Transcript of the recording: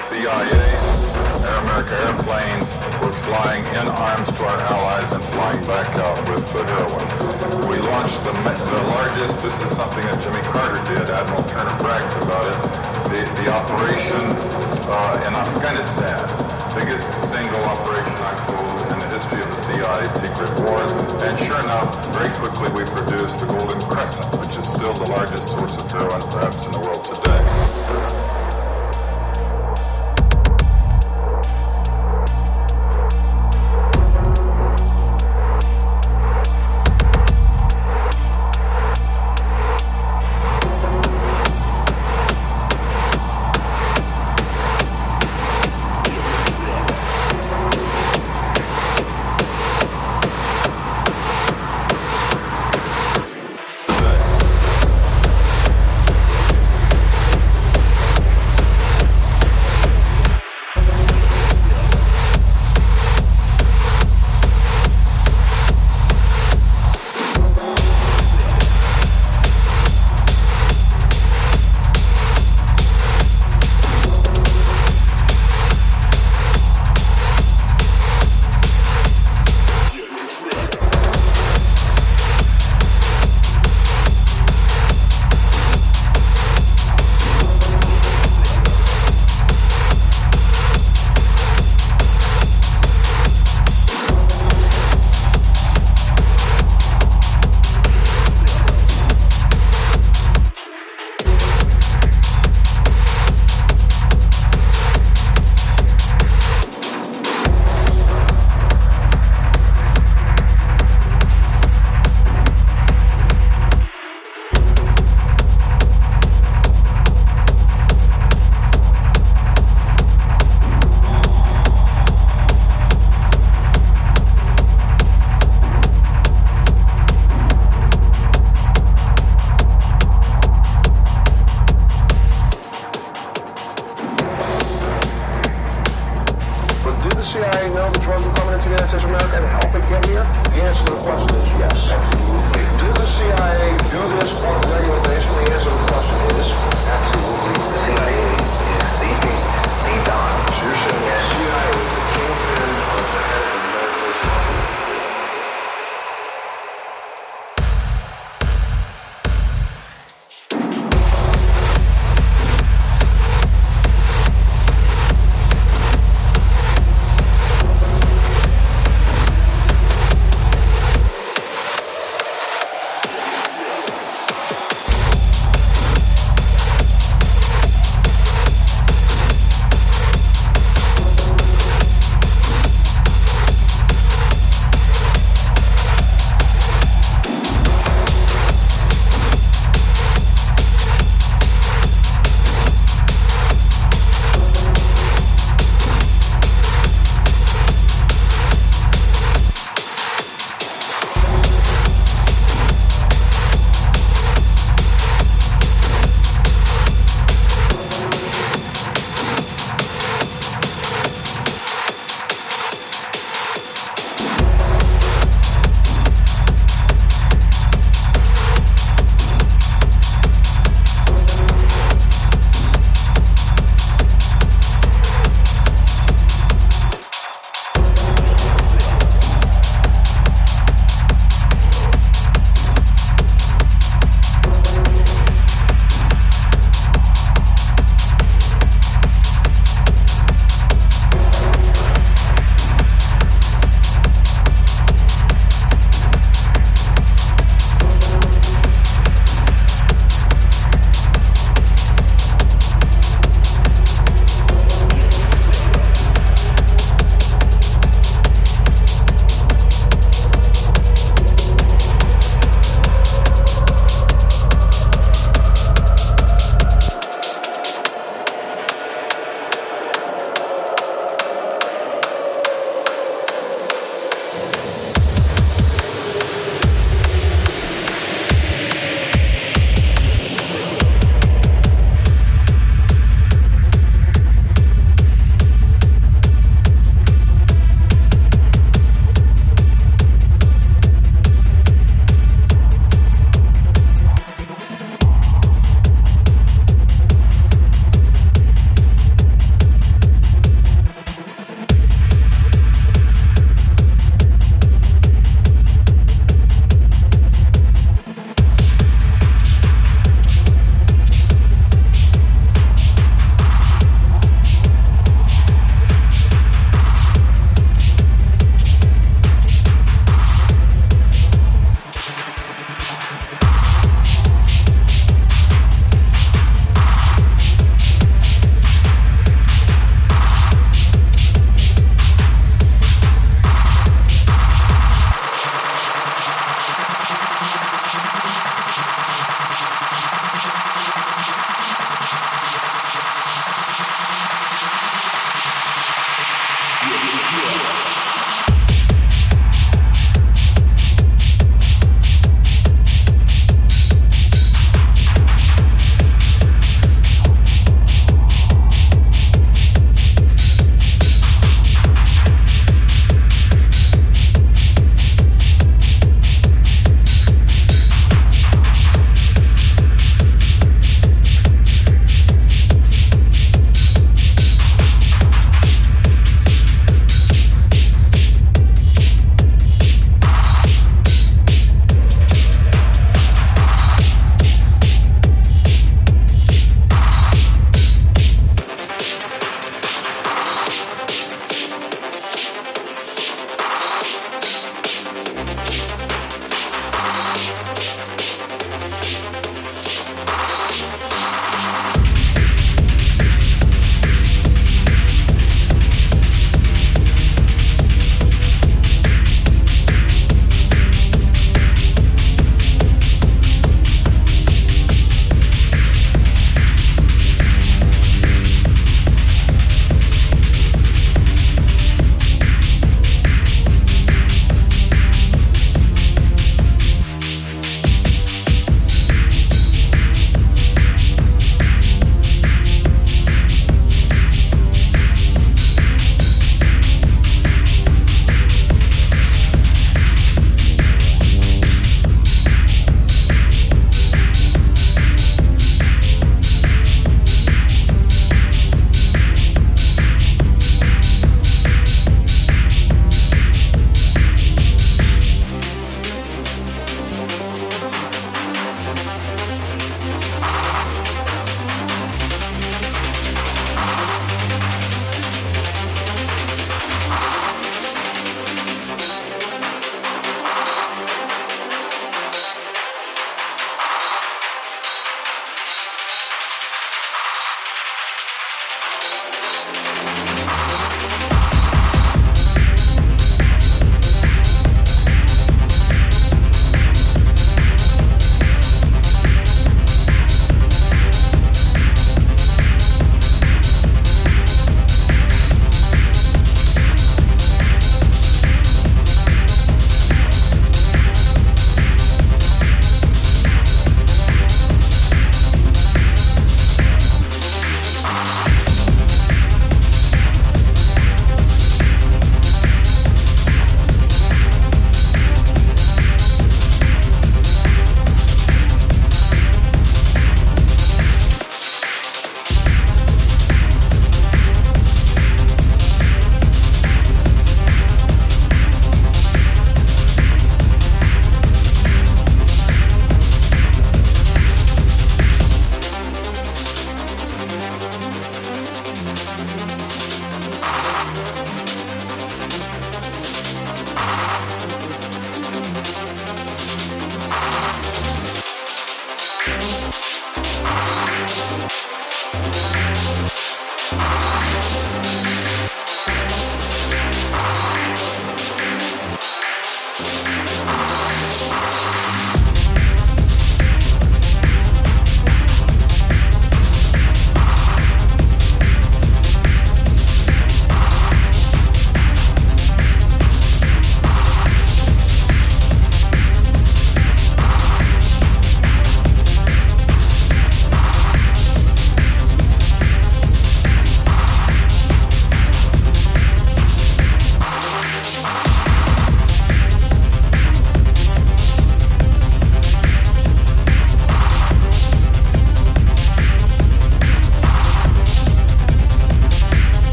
CIA,